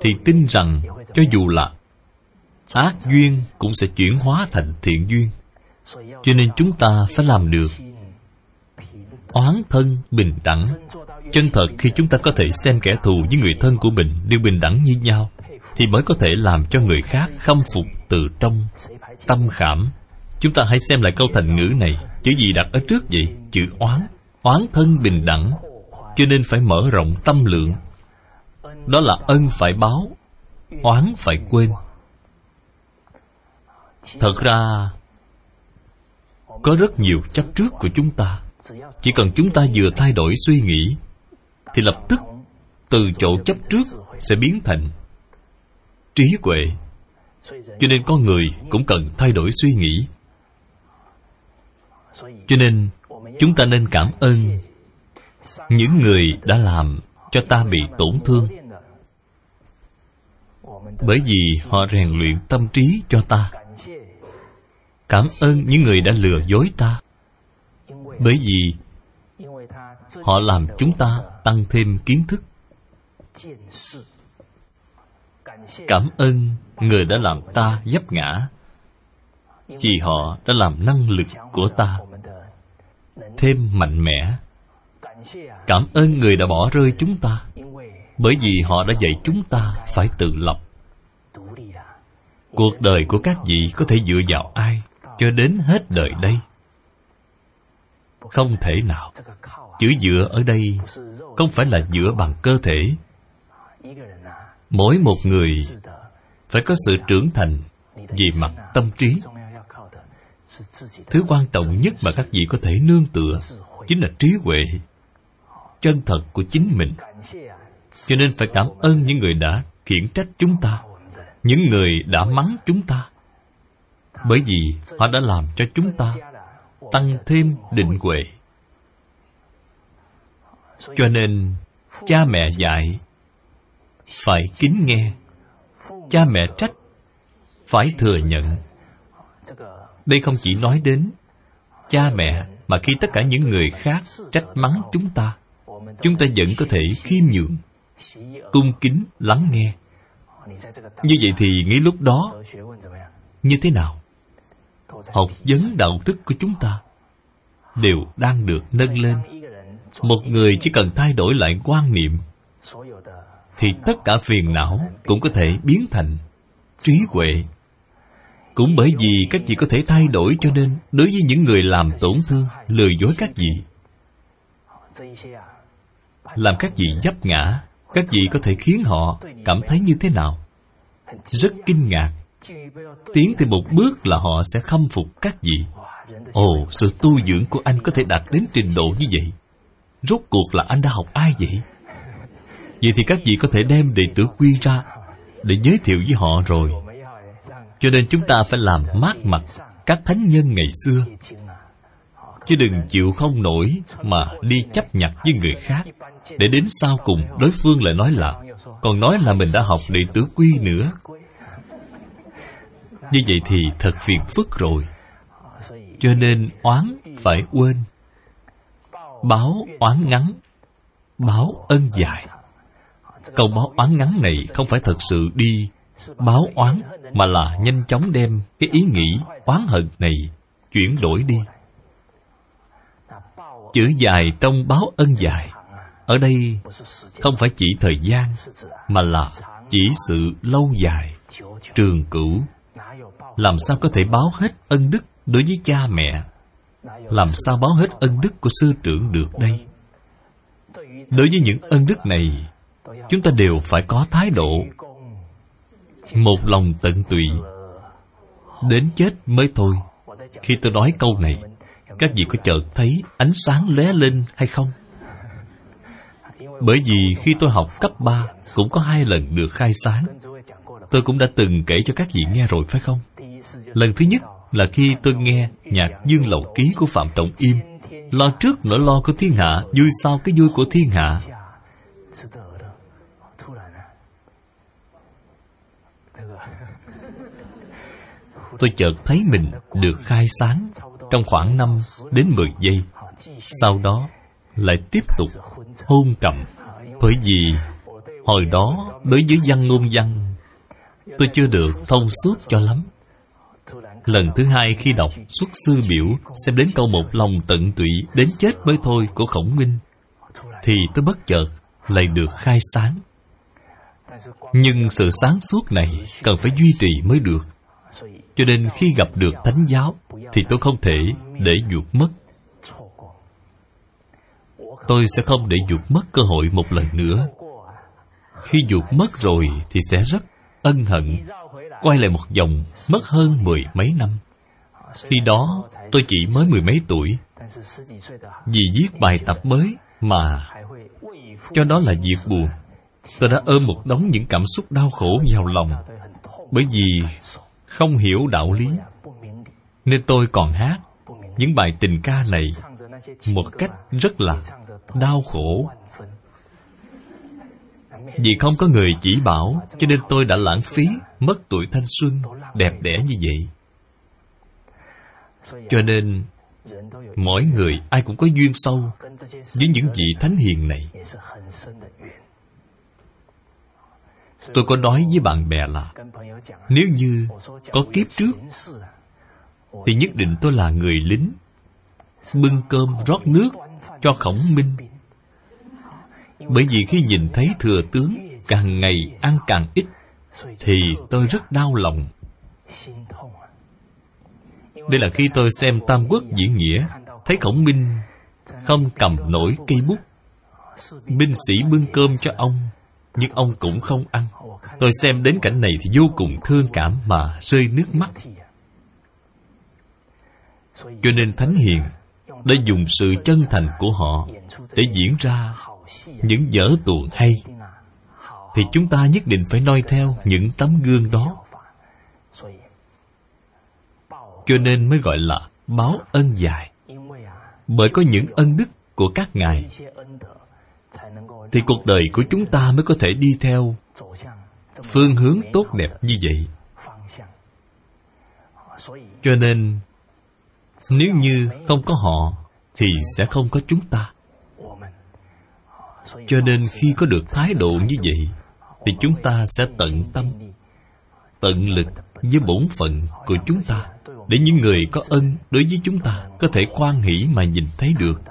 thì tin rằng cho dù là ác duyên cũng sẽ chuyển hóa thành thiện duyên. Cho nên chúng ta phải làm được oán thân bình đẳng. Chân thật khi chúng ta có thể xem kẻ thù với người thân của mình đều bình đẳng như nhau, thì mới có thể làm cho người khác khâm phục từ trong tâm khảm. Chúng ta hãy xem lại câu thành ngữ này. Chữ gì đặt ở trước vậy? Chữ oán. Oán thân bình đẳng cho nên phải mở rộng tâm lượng. Đó là ân phải báo, oán phải quên. Thật ra, có rất nhiều chấp trước của chúng ta. Chỉ cần chúng ta vừa thay đổi suy nghĩ, thì lập tức từ chỗ chấp trước sẽ biến thành trí huệ. Cho nên con người cũng cần thay đổi suy nghĩ. Cho nên, chúng ta nên cảm ơn những người đã làm cho ta bị tổn thương. Bởi vì họ rèn luyện tâm trí cho ta. Cảm ơn những người đã lừa dối ta. Bởi vì họ làm chúng ta tăng thêm kiến thức. Cảm ơn người đã làm ta dấp ngã. Vì họ đã làm năng lực của ta thêm mạnh mẽ cảm ơn người đã bỏ rơi chúng ta. Bởi vì họ đã dạy chúng ta phải tự lập. Cuộc đời của các vị có thể dựa vào ai cho đến hết đời đây? Không thể nào. Chữ dựa ở đây không phải là dựa bằng cơ thể. Mỗi một người phải có sự trưởng thành về mặt tâm trí. Thứ quan trọng nhất mà các vị có thể nương tựa chính là trí huệ chân thật của chính mình. Cho nên phải cảm ơn những người đã khiển trách chúng ta, những người đã mắng chúng ta. Bởi vì họ đã làm cho chúng ta tăng thêm định huệ. Cho nên, cha mẹ dạy, phải kính nghe. Cha mẹ trách, phải thừa nhận. Đây không chỉ nói đến cha mẹ, mà khi tất cả những người khác trách mắng chúng ta chúng ta vẫn có thể khiêm nhường, cung kính lắng nghe. Như vậy thì ngay lúc đó, như thế nào? Học vấn đạo đức của chúng ta đều đang được nâng lên. Một người chỉ cần thay đổi lại quan niệm, thì tất cả phiền não cũng có thể biến thành trí huệ. Cũng bởi vì các vị có thể thay đổi cho nên, đối với những người làm tổn thương, lừa dối các vị làm các vị dấp ngã, các vị có thể khiến họ cảm thấy như thế nào? Rất kinh ngạc. Tiến thêm một bước là họ sẽ khâm phục các vị. Ồ, sự tu dưỡng của anh có thể đạt đến trình độ như vậy. Rốt cuộc là anh đã học ai vậy? Vậy thì các vị có thể đem đệ tử quy ra để giới thiệu với họ rồi. Cho nên chúng ta phải làm mát mặt các thánh nhân ngày xưa chứ đừng chịu không nổi mà đi chấp nhặt với người khác. Để đến sau cùng, đối phương lại nói là, còn nói là mình đã học đệ tử quy nữa. Như vậy thì thật phiền phức rồi. Cho nên oán phải quên. Báo oán ngắn. Báo ân dài. Câu báo oán ngắn này không phải thật sự đi báo oán, mà là nhanh chóng đem cái ý nghĩ oán hận này chuyển đổi đi chữ dài trong báo ân dài. Ở đây không phải chỉ thời gian, mà là chỉ sự lâu dài. Trường cửu, làm sao có thể báo hết ân đức đối với cha mẹ? Làm sao báo hết ân đức của sư trưởng được đây? Đối với những ân đức này, chúng ta đều phải có thái độ. Một lòng tận tụy, Đến chết mới thôi. Khi tôi nói câu này các vị có chợt thấy ánh sáng lóe lên hay không? Bởi vì khi tôi học cấp 3 Cũng có hai lần được khai sáng Tôi cũng đã từng kể cho các vị nghe rồi, phải không? Lần thứ nhất là khi tôi nghe nhạc Dương Lậu Ký của Phạm Trọng Im Lo trước nỗi lo của thiên hạ, Vui sau cái vui của thiên hạ Tôi chợt thấy mình được khai sáng trong khoảng 5 đến 10 giây, Sau đó lại tiếp tục hôn trầm. Bởi vì hồi đó đối với văn ngôn văn, Tôi chưa được thông suốt cho lắm. Lần thứ hai khi đọc xuất sư biểu Xem đến câu một lòng tận tụy Đến chết mới thôi của khổng minh, Thì tôi bất chợt lại được khai sáng. Nhưng sự sáng suốt này Cần phải duy trì mới được. Cho nên khi gặp được thánh giáo thì tôi không thể để vụt mất. Tôi sẽ không để vụt mất cơ hội một lần nữa. Khi vụt mất rồi Thì sẽ rất ân hận, Quay lại một vòng Mất hơn mười mấy năm. Khi đó, tôi chỉ mới mười mấy tuổi. Vì viết bài tập mới Mà Cho đó là việc buồn. Tôi đã ôm một đống những cảm xúc đau khổ vào lòng, Bởi vì Không hiểu đạo lý. Nên tôi còn hát Những bài tình ca này Một cách rất là Đau khổ. Vì không có người chỉ bảo, Cho nên tôi đã lãng phí Mất tuổi thanh xuân Đẹp đẽ như vậy. Cho nên, Mỗi người ai cũng có duyên sâu Với những vị thánh hiền này. Tôi có nói với bạn bè là, Nếu như có kiếp trước thì nhất định tôi là người lính, Bưng cơm rót nước Cho khổng minh. Bởi vì khi nhìn thấy thừa tướng càng ngày ăn càng ít, thì tôi rất đau lòng. Đây là khi tôi xem tam quốc diễn nghĩa, thấy khổng minh không cầm nổi cây bút. Binh sĩ bưng cơm cho ông, nhưng ông cũng không ăn. Tôi xem đến cảnh này thì vô cùng thương cảm mà rơi nước mắt cho nên thánh hiền đã dùng sự chân thành của họ để diễn ra những vở tuồng hay. Thì chúng ta nhất định phải noi theo những tấm gương đó. Cho nên mới gọi là báo ân dài. Bởi có những ân đức của các ngài, thì cuộc đời của chúng ta mới có thể đi theo phương hướng tốt đẹp như vậy. Cho nên nếu như không có họ, thì sẽ không có chúng ta. Cho nên khi có được thái độ như vậy, thì chúng ta sẽ tận tâm, tận lực với bổn phận của chúng ta, để những người có ân đối với chúng ta có thể quan hỷ mà nhìn thấy được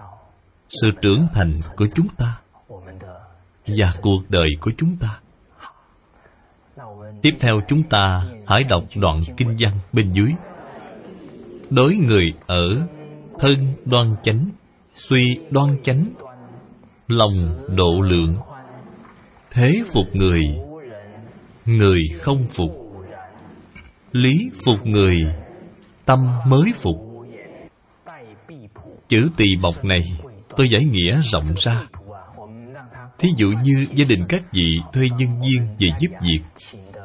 sự trưởng thành của chúng ta và cuộc đời của chúng ta. Tiếp theo chúng ta hãy đọc đoạn kinh văn bên dưới đối người ở, thân đoan chánh, suy đoan chánh, lòng độ lượng. Thế phục người người không phục. Lý phục người, tâm mới phục. Chữ tỳ bọc này tôi giải nghĩa rộng ra. Thí dụ như gia đình các vị thuê nhân viên về giúp việc,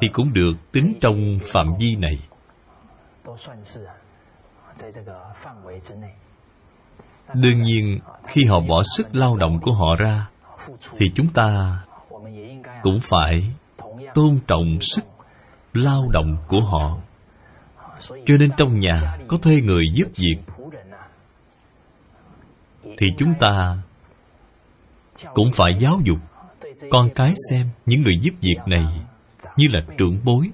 thì cũng được tính trong phạm vi này đương nhiên, khi họ bỏ sức lao động của họ ra, thì chúng ta cũng phải tôn trọng sức lao động của họ. Cho nên trong nhà có thuê người giúp việc, thì chúng ta cũng phải giáo dục con cái xem những người giúp việc này như là trưởng bối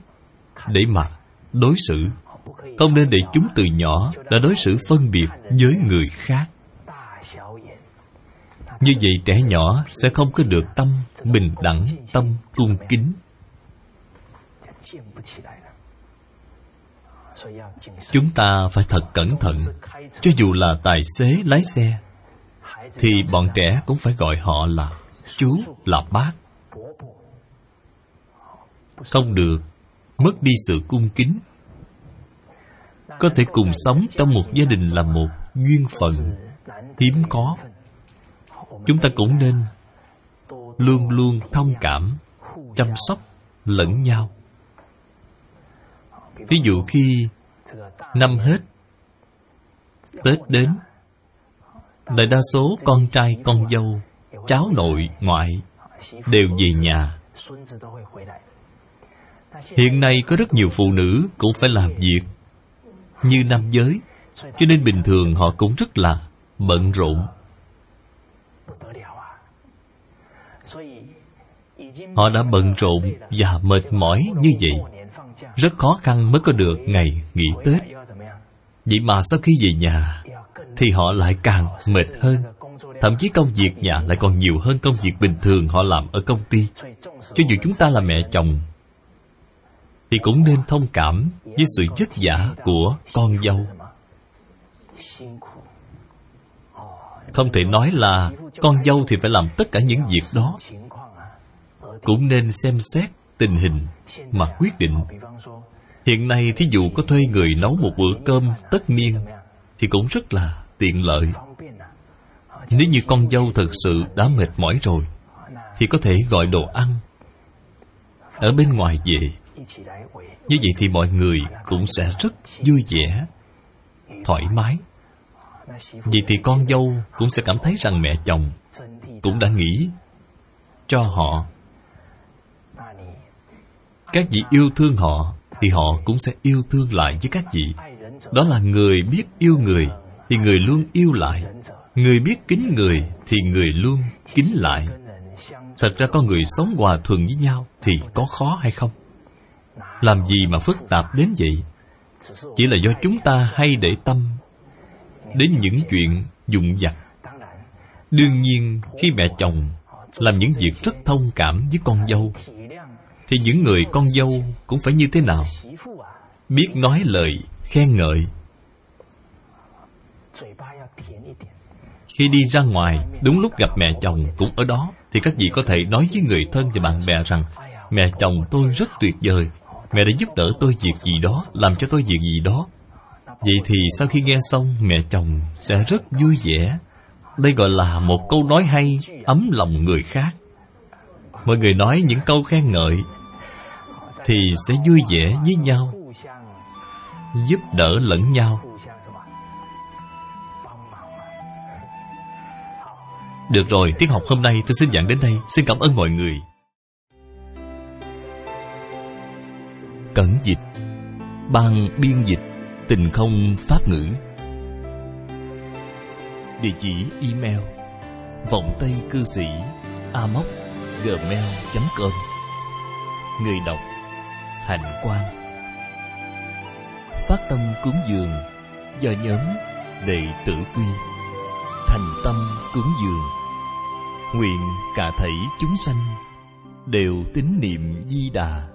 để mà đối xử không nên để chúng từ nhỏ đã đối xử phân biệt với người khác. Như vậy trẻ nhỏ sẽ không có được tâm bình đẳng, tâm cung kính. Chúng ta phải thật cẩn thận, cho dù là tài xế, lái xe, thì bọn trẻ cũng phải gọi họ là chú, là bác. Không được mất đi sự cung kính có thể cùng sống trong một gia đình là một duyên phận hiếm có. Chúng ta cũng nên luôn luôn thông cảm, chăm sóc, lẫn nhau. Ví dụ khi năm hết, tết đến, đại đa số con trai, con dâu, cháu nội, ngoại đều về nhà. Hiện nay có rất nhiều phụ nữ cũng phải làm việc như nam giới, cho nên bình thường họ cũng rất là bận rộn. Họ đã bận rộn và mệt mỏi như vậy. Rất khó khăn mới có được ngày nghỉ tết. Vậy mà sau khi về nhà, thì họ lại càng mệt hơn. Thậm chí công việc nhà lại còn nhiều hơn công việc bình thường họ làm ở công ty. Cho dù chúng ta là mẹ chồng thì cũng nên thông cảm với sự vất vả của con dâu. Không thể nói là con dâu thì phải làm tất cả những việc đó. Cũng nên xem xét tình hình mà quyết định. Hiện nay thí dụ có thuê người nấu một bữa cơm tất niên thì cũng rất là tiện lợi. Nếu như con dâu thật sự đã mệt mỏi rồi thì có thể gọi đồ ăn ở bên ngoài về như vậy thì mọi người cũng sẽ rất vui vẻ, thoải mái. Vậy thì con dâu cũng sẽ cảm thấy rằng mẹ chồng cũng đã nghĩ cho họ. Các vị yêu thương họ thì họ cũng sẽ yêu thương lại với các vị. Đó là người biết yêu người thì người luôn yêu lại. Người biết kính người thì người luôn kính lại. Thật ra con người sống hòa thuận với nhau thì có khó hay không? Làm gì mà phức tạp đến vậy? Chỉ là do chúng ta hay để tâm đến những chuyện dụng vặt. Đương nhiên, khi mẹ chồng làm những việc rất thông cảm với con dâu, thì những người con dâu cũng phải như thế nào? Biết nói lời khen ngợi. Khi đi ra ngoài, đúng lúc gặp mẹ chồng cũng ở đó, thì các vị có thể nói với người thân và bạn bè rằng, mẹ chồng tôi rất tuyệt vời mẹ đã giúp đỡ tôi việc gì đó, làm cho tôi việc gì đó. Vậy thì sau khi nghe xong, mẹ chồng sẽ rất vui vẻ. Đây gọi là một câu nói hay, ấm lòng người khác. Mọi người nói những câu khen ngợi thì sẽ vui vẻ với nhau, giúp đỡ lẫn nhau. Được rồi, tiết học hôm nay tôi xin giảng đến đây. Xin cảm ơn mọi người. Cẩn dịch, ban biên dịch tình không pháp ngữ. Địa chỉ email vọng tây cư sĩ amoc gmail com. Người đọc hạnh quang. Phát tâm cúng dường do nhóm đệ tử quy. Thành tâm cúng dường, nguyện cả thảy chúng sanh đều tín niệm di đà